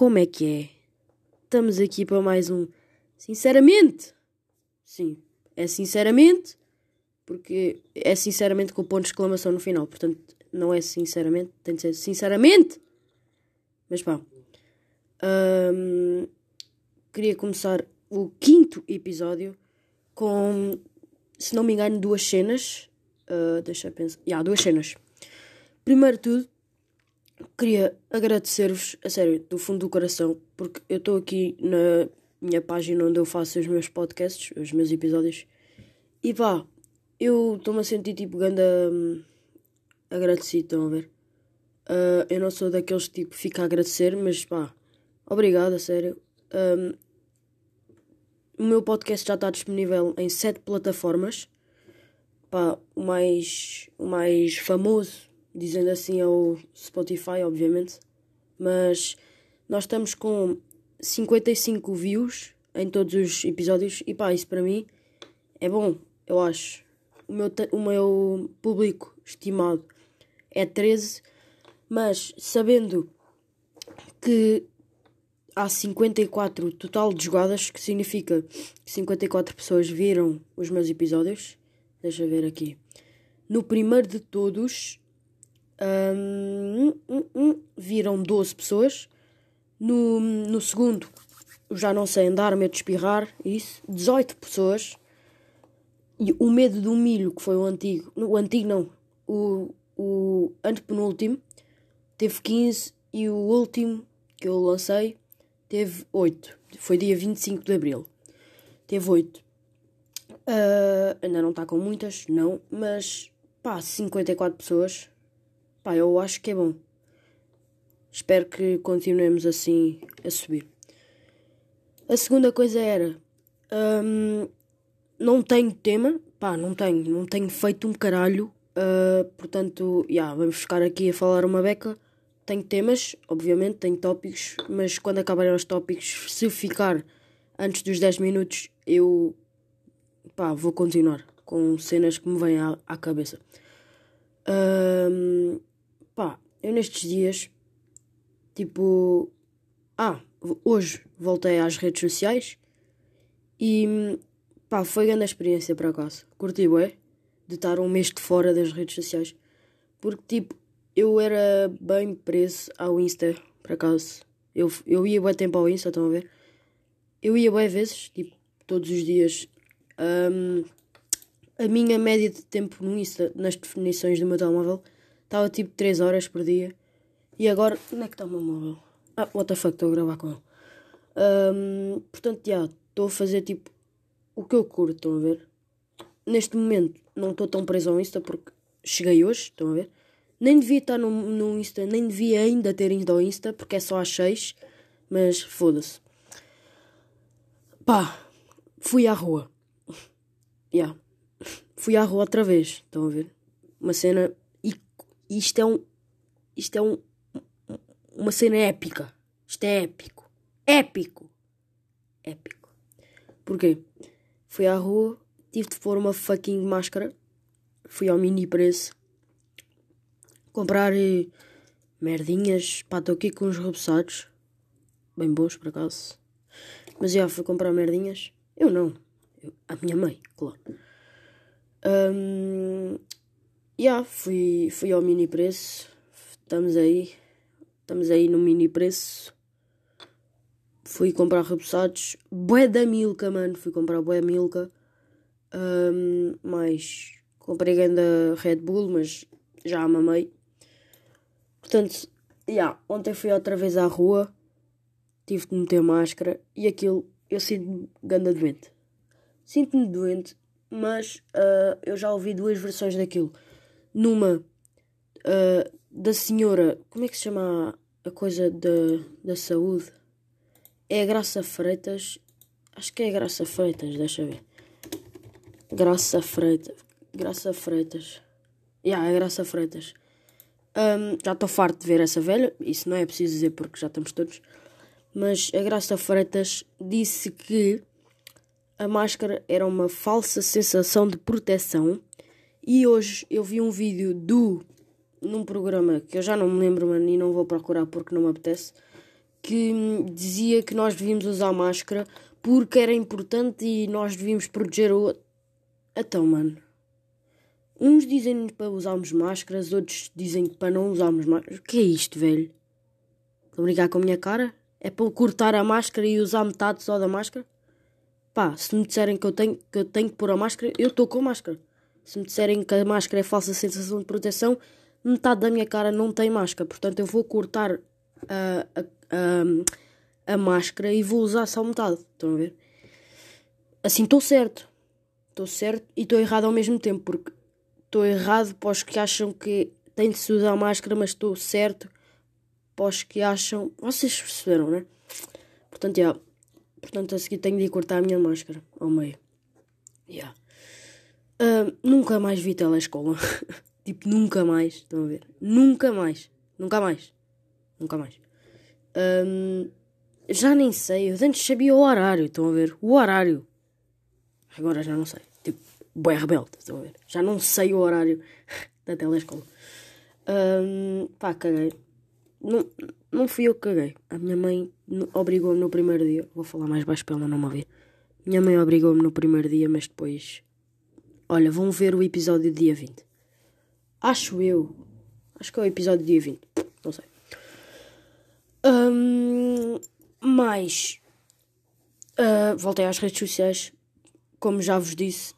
como é que é? Estamos aqui para mais um. Sinceramente! Sim, é sinceramente, porque é sinceramente com o ponto de exclamação no final. Portanto, não é sinceramente, tem de ser sinceramente! Mas pá. hum, queria começar o quinto episódio com, se não me engano, duas cenas. Uh, deixa eu pensar. Yeah, duas cenas. Primeiro tudo, queria agradecer-vos, a sério, do fundo do coração, porque eu estou aqui na minha página onde eu faço os meus podcasts, os meus episódios, e pá, eu estou-me a sentir tipo ganda hum, agradecido, estão a ver? Uh, eu não sou daqueles tipo que fica a agradecer, mas pá, obrigado, a sério. Um, o meu podcast já está disponível em sete plataformas. Pá, o mais, o mais famoso, dizendo assim, é o Spotify, obviamente. Mas nós estamos com 55 views em todos os episódios. E pá, isso para mim é bom, eu acho. O meu, o meu público estimado é 13, mas sabendo que há 54 total de jogadas, que significa que 54 pessoas viram os meus episódios. Deixa eu ver aqui. No primeiro de todos, hum, hum, hum, viram 12 pessoas. No, no segundo, já não sei andar, medo de espirrar, isso, 18 pessoas. E o medo do milho, que foi o antigo, o antigo não, o, o antepenúltimo, teve 15 e o último que eu lancei teve 8. Foi dia 25 de abril. Teve 8. Ah, ainda não está com muitas, não, mas pá, 54 pessoas. Pá, eu acho que é bom. Espero que continuemos assim a subir. A segunda coisa era. hum, não tenho tema, pá, não tenho, não tenho feito um caralho. ah, portanto, já, vamos ficar aqui a falar uma beca. Tenho temas, obviamente, tenho tópicos, mas quando acabarem os tópicos, se ficar antes dos 10 minutos, eu pá, vou continuar com cenas que me vêm à, à cabeça. Ahm, pá, eu nestes dias, tipo, ah, hoje voltei às redes sociais e pá, foi grande a experiência por acaso. Curti bué de estar um mês de fora das redes sociais. Porque tipo, eu era bem preso ao Insta, por acaso. Eu, eu ia bem tempo ao Insta, estão a ver? Eu ia bem vezes, tipo, todos os dias. Ahm, a minha média de tempo no Insta, nas definições do meu telemóvel, estava tipo 3 horas por dia. E agora, onde é que está o meu móvel? Ah, what the fuck, estou a gravar com ele. Ahm, portanto, já, estou a fazer tipo o que eu curto, estão a ver? Neste momento não estou tão preso ao Insta porque cheguei hoje, estão a ver? Nem devia estar no, no Insta, nem devia ainda ter ido ao Insta porque é só às 6, mas foda-se. Pá, fui à rua. Já. Fui à rua outra vez, estão a ver? Uma cena. E isto é um. Isto é um. Uma cena épica. Isto é épico. Épico! Épico. Porquê? Fui à rua, tive de pôr uma fucking máscara. Fui ao mini preço. Comprar eh, merdinhas. Pá, estou aqui com uns reboçados. Bem bons, por acaso. Mas já fui comprar merdinhas. Eu não. Eu- a minha mãe, claro. Um, já, fui, fui ao mini preço. Estamos aí. Estamos aí no mini preço. Fui comprar repousados. Bué da Milka, mano. Fui comprar bué Milka. Um, mais. Comprei ganda Red Bull, mas já a mamei. Portanto, já. Ontem fui outra vez à rua. Tive de meter máscara. E aquilo, eu sinto-me ganda doente. Sinto-me doente, mas ah, eu já ouvi duas versões daquilo. Numa ah, da senhora. Como é que se chama a, coisa da, da saúde? É a Graça Freitas. Acho que é a Graça Freitas, deixa ver. Graça Freitas. Graça Freitas. Yeah, é Graça Freitas. Ahm, já estou farto de ver essa velha. Isso não é preciso dizer porque já estamos todos. Mas a Graça Freitas disse que a máscara era uma falsa sensação de proteção. E hoje eu vi um vídeo do. num programa que eu já não me lembro, mano, e não vou procurar porque não me apetece. que hum, dizia que nós devíamos usar máscara porque era importante e nós devíamos proteger o outro. Então, mano. Uns dizem para usarmos máscaras, outros dizem para não usarmos máscaras. O que é isto, velho? Estão a brincar com a minha cara? É para eu cortar a máscara e usar metade só da máscara? Pá, se me disserem que eu tenho que, eu tenho que pôr a máscara, eu estou com máscara. Se me disserem que a máscara é falsa sensação de proteção, metade da minha cara não tem máscara. Portanto, eu vou cortar a, a, a, a máscara e vou usar só metade. Estão a ver? Assim estou certo. Estou certo e estou errado ao mesmo tempo. Porque estou errado para os que acham que tem de se usar máscara, mas estou certo para os que acham. Vocês perceberam, né? Portanto, yeah. Portanto, a seguir tenho de cortar a minha máscara ao meio. Yeah. Uh, nunca mais vi telescola. tipo, nunca mais. Estão a ver? Nunca mais. Nunca mais. Nunca mais. Já nem sei. Eu antes sabia o horário. Estão a ver? O horário. Agora já não sei. Tipo, boi rebelde. Estão a ver? Já não sei o horário da telescola. Um, pá, caguei. Não, não fui eu que caguei. A minha mãe obrigou-me no primeiro dia. Vou falar mais baixo para ela não me ouvir. Minha mãe obrigou-me no primeiro dia, mas depois. Olha, vão ver o episódio dia 20. Acho eu. Acho que é o episódio dia 20. Não sei. Um, mas. Uh, voltei às redes sociais. Como já vos disse.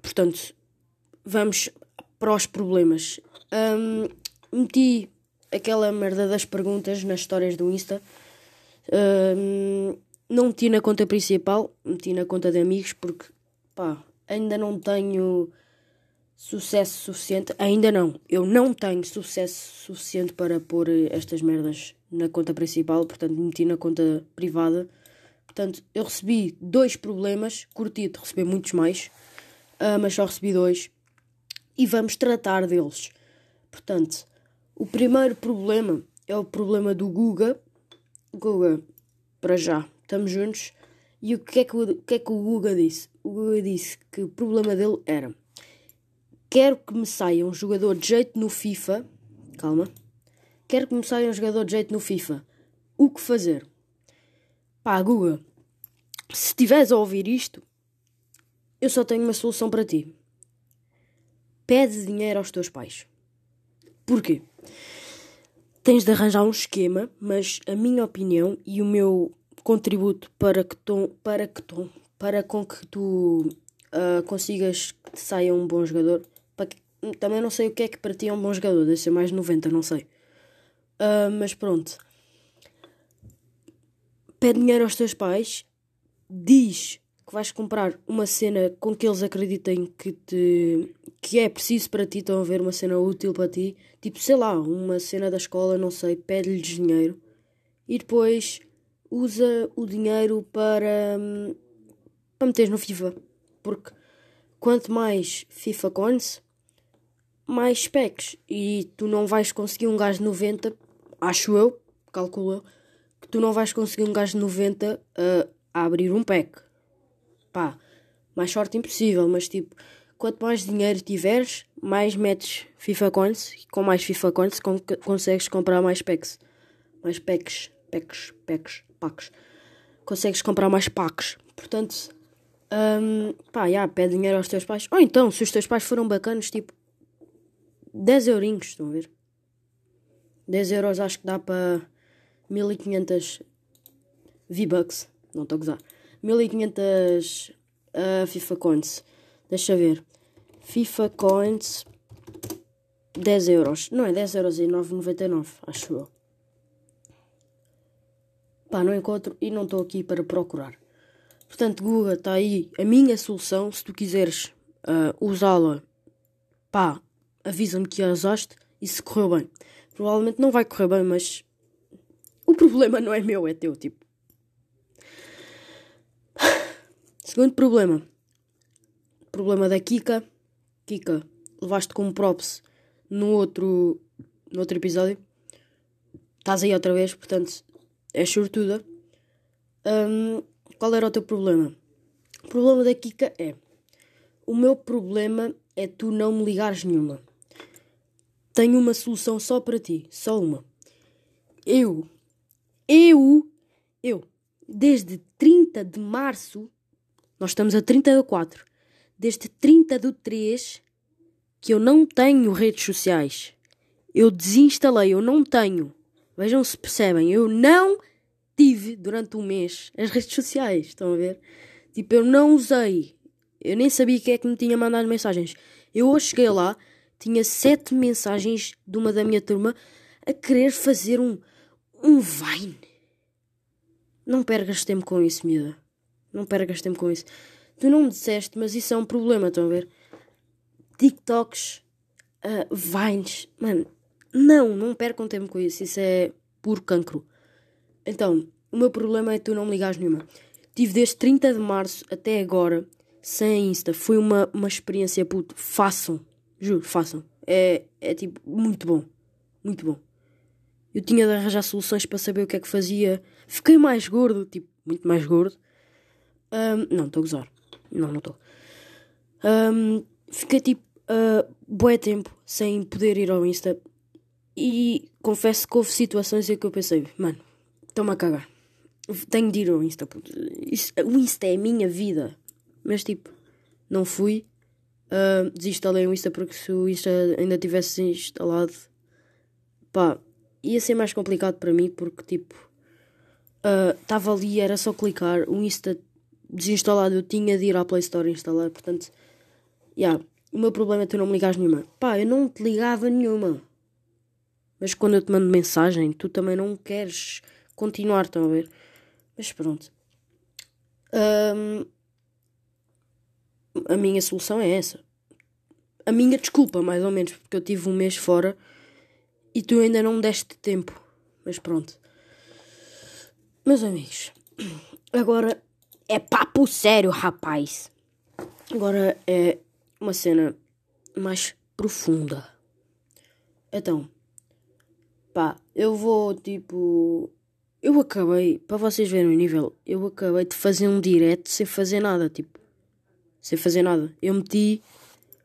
Portanto, vamos para os problemas. Um, meti aquela merda das perguntas nas histórias do Insta. Uh, não meti na conta principal, meti na conta de amigos porque pá, ainda não tenho sucesso suficiente. Ainda não, eu não tenho sucesso suficiente para pôr estas merdas na conta principal, portanto meti na conta privada. Portanto, eu recebi dois problemas, curti de receber muitos mais, uh, mas só recebi dois e vamos tratar deles. Portanto, o primeiro problema é o problema do Guga. Guga, para já, estamos juntos. E o que é que o, que é que o Guga disse? O Guga disse que o problema dele era: Quero que me saia um jogador de jeito no FIFA. Calma. Quero que me saia um jogador de jeito no FIFA. O que fazer? Pá, Guga, se estiveres a ouvir isto, eu só tenho uma solução para ti. Pede dinheiro aos teus pais. Porquê? Tens de arranjar um esquema, mas a minha opinião e o meu contributo para que tom, para que tom, para com que tu uh, consigas que saia um bom jogador. Que, também não sei o que é que para ti é um bom jogador, deve ser mais 90, não sei. Uh, mas pronto. Pede dinheiro aos teus pais, diz que vais comprar uma cena com que eles acreditem que, te, que é preciso para ti, estão a ver uma cena útil para ti, tipo, sei lá, uma cena da escola, não sei, pede-lhes dinheiro e depois usa o dinheiro para, para meter no FIFA. Porque quanto mais FIFA coins, mais specs. E tu não vais conseguir um gajo de 90, acho eu, calculo que tu não vais conseguir um gajo de 90 a, a abrir um pack pá, mais sorte impossível, mas tipo, quanto mais dinheiro tiveres, mais metes FIFA Coins e com mais FIFA Coins con consegues comprar mais packs. Mais packs, packs, packs, packs. Consegues comprar mais packs. Portanto, um, pá, já, pede dinheiro aos teus pais. Ou então, se os teus pais foram bacanos, tipo, 10 eurinhos, estão a ver? 10 euros acho que dá para 1500 V-Bucks. Não estou a gozar. 1500 uh, FIFA Coins. Deixa ver. FIFA Coins 10 euros. Não é 10 euros e 9,99, acho eu. Pá, não encontro e não estou aqui para procurar. Portanto, Google, está aí a minha solução. Se tu quiseres uh, usá-la, pá, avisa-me que a usaste e se correu bem. Provavelmente não vai correr bem, mas o problema não é meu, é teu, tipo. Segundo problema. Problema da Kika. Kika, levaste como props no outro, no outro episódio. Estás aí outra vez, portanto, é sortuda. Um, qual era o teu problema? O problema da Kika é: o meu problema é tu não me ligares nenhuma. Tenho uma solução só para ti, só uma. Eu Eu, eu, desde 30 de março, nós estamos a 30 de 4, desde 30 de 3 que eu não tenho redes sociais. Eu desinstalei, eu não tenho. Vejam se percebem, eu não tive durante um mês as redes sociais. Estão a ver? Tipo, eu não usei. Eu nem sabia quem é que me tinha mandado mensagens. Eu hoje cheguei lá, tinha sete mensagens de uma da minha turma a querer fazer um, um Vine. Não percas tempo com isso, miúda. Não percas tempo com isso. Tu não me disseste, mas isso é um problema, estão a ver? TikToks, uh, Vines, mano, não, não percam tempo com isso. Isso é puro cancro. Então, o meu problema é que tu não me ligas nenhuma. Tive desde 30 de março até agora sem Insta. Foi uma, uma experiência, puto. Façam. Juro, façam. É, é tipo, muito bom. Muito bom. Eu tinha de arranjar soluções para saber o que é que fazia. Fiquei mais gordo, tipo, muito mais gordo. Um, não, estou a gozar. Não, não estou. Um, fiquei tipo, uh, bué tempo sem poder ir ao Insta. E confesso que houve situações em que eu pensei, mano, estou-me a cagar. Tenho de ir ao Insta. o Insta é a minha vida. Mas tipo, não fui. Uh, desinstalei o Insta porque se o Insta ainda tivesse instalado, pá, ia ser mais complicado para mim porque tipo, estava uh, ali, era só clicar. O Insta desinstalado, eu tinha de ir à Play Store instalar. Portanto, yeah, o meu problema é tu não me ligares nenhuma. Pá, eu não te ligava nenhuma. Mas quando eu te mando mensagem, tu também não queres continuar, estão a ver? Mas pronto. Um, a minha solução é essa. A minha desculpa, mais ou menos, porque eu tive um mês fora e tu ainda não me deste tempo. Mas pronto. Meus amigos, agora é papo sério, rapaz. Agora é uma cena mais profunda. Então, Pá, eu vou tipo. Eu acabei, para vocês verem o nível, eu acabei de fazer um direct sem fazer nada, tipo. Sem fazer nada. Eu meti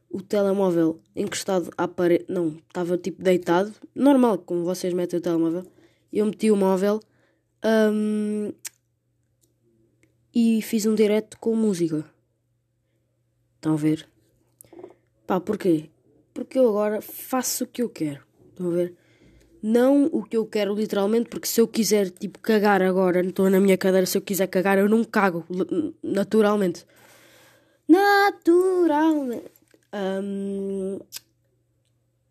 o telemóvel encostado à parede. Não, estava tipo deitado. Normal, como vocês metem o telemóvel. Eu meti o móvel um, e fiz um direct com música. Estão a ver? Pá, porquê? Porque eu agora faço o que eu quero. Estão a ver? Não o que eu quero literalmente, porque se eu quiser tipo cagar agora, estou na minha cadeira, se eu quiser cagar, eu não cago naturalmente. Naturalmente. Um,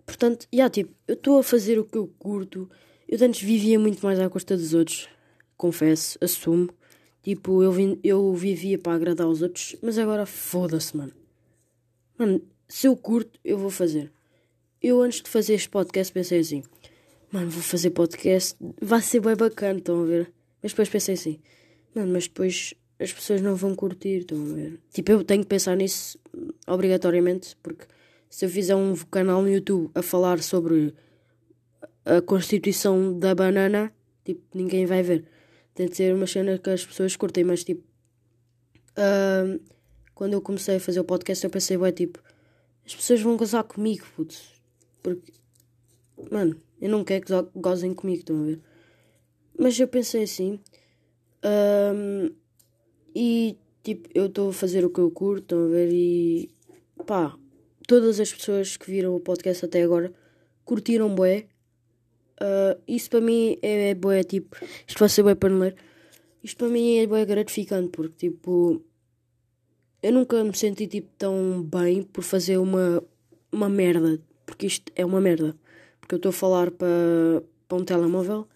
portanto, já tipo, eu estou a fazer o que eu curto. Eu antes vivia muito mais à costa dos outros, confesso, assumo. Tipo, eu, eu vivia para agradar aos outros, mas agora foda-se, mano. Mano, se eu curto, eu vou fazer. Eu antes de fazer este podcast pensei assim mano, vou fazer podcast, vai ser bem bacana, estão a ver? Mas depois pensei assim, mano, mas depois as pessoas não vão curtir, estão a ver? Tipo, eu tenho que pensar nisso obrigatoriamente, porque se eu fizer um canal no YouTube a falar sobre a constituição da banana, tipo, ninguém vai ver. Tem de ser uma cena que as pessoas curtem, mas tipo, uh, quando eu comecei a fazer o podcast, eu pensei, ué, tipo, as pessoas vão gozar comigo, putz, porque, mano eu não quero que gozem comigo, estão a ver? Mas eu pensei assim. Um, e tipo, eu estou a fazer o que eu curto, estão a ver? E pá, todas as pessoas que viram o podcast até agora curtiram bué. Uh, isso para mim é, é bué, tipo, isto vai ser bué ler. Isto para mim é bué gratificante porque tipo, eu nunca me senti tipo tão bem por fazer uma, uma merda, porque isto é uma merda porque eu estou a falar para, para um telemóvel.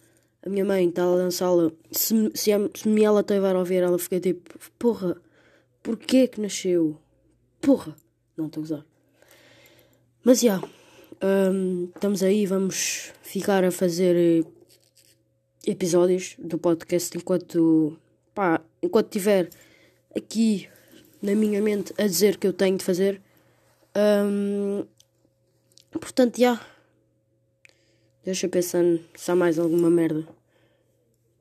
A minha mãe está a lançá-la. Se, se, se me ela estiver a ouvir, ela fica tipo: Porra, porquê que nasceu? Porra, não estou a usar. Mas já, yeah, um, estamos aí, vamos ficar a fazer episódios do podcast enquanto, pá, enquanto tiver aqui na minha mente a dizer que eu tenho de fazer. Um, portanto, já. Yeah, Deixa eu pensar se há mais alguma merda.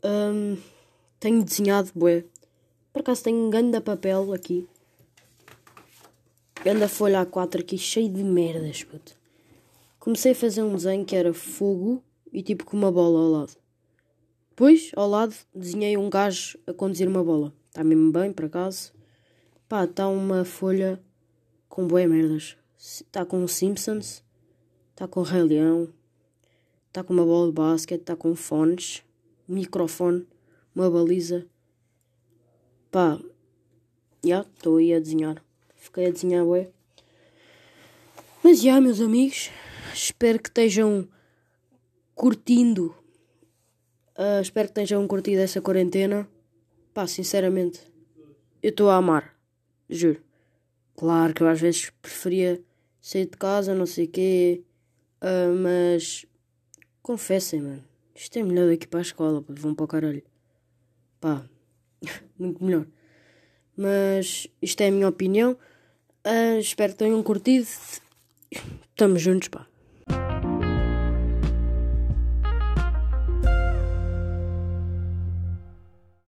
Um, tenho desenhado, bué. Por acaso tenho um ganda papel aqui. Ganda folha A4 aqui, cheio de merdas, puto. Comecei a fazer um desenho que era fogo e tipo com uma bola ao lado. Depois, ao lado, desenhei um gajo a conduzir uma bola. Está mesmo bem, por acaso. Pá, está uma folha com boé merdas. Está com Simpsons, está com Rei Leão, está com uma bola de basquete, está com fones, um microfone, uma baliza. Pá, já, estou aí a desenhar. Fiquei a desenhar, ué. Mas já, meus amigos, espero que estejam curtindo. Uh, espero que estejam curtido essa quarentena. Pá, sinceramente, eu estou a amar. Juro. Claro que eu às vezes preferia sair de casa, não sei o quê. Uh, mas confessem, mano. Isto é melhor daqui para a escola, pá, vão para o caralho. Pá, muito melhor. Mas isto é a minha opinião. Uh, espero que tenham curtido. Estamos juntos, pá.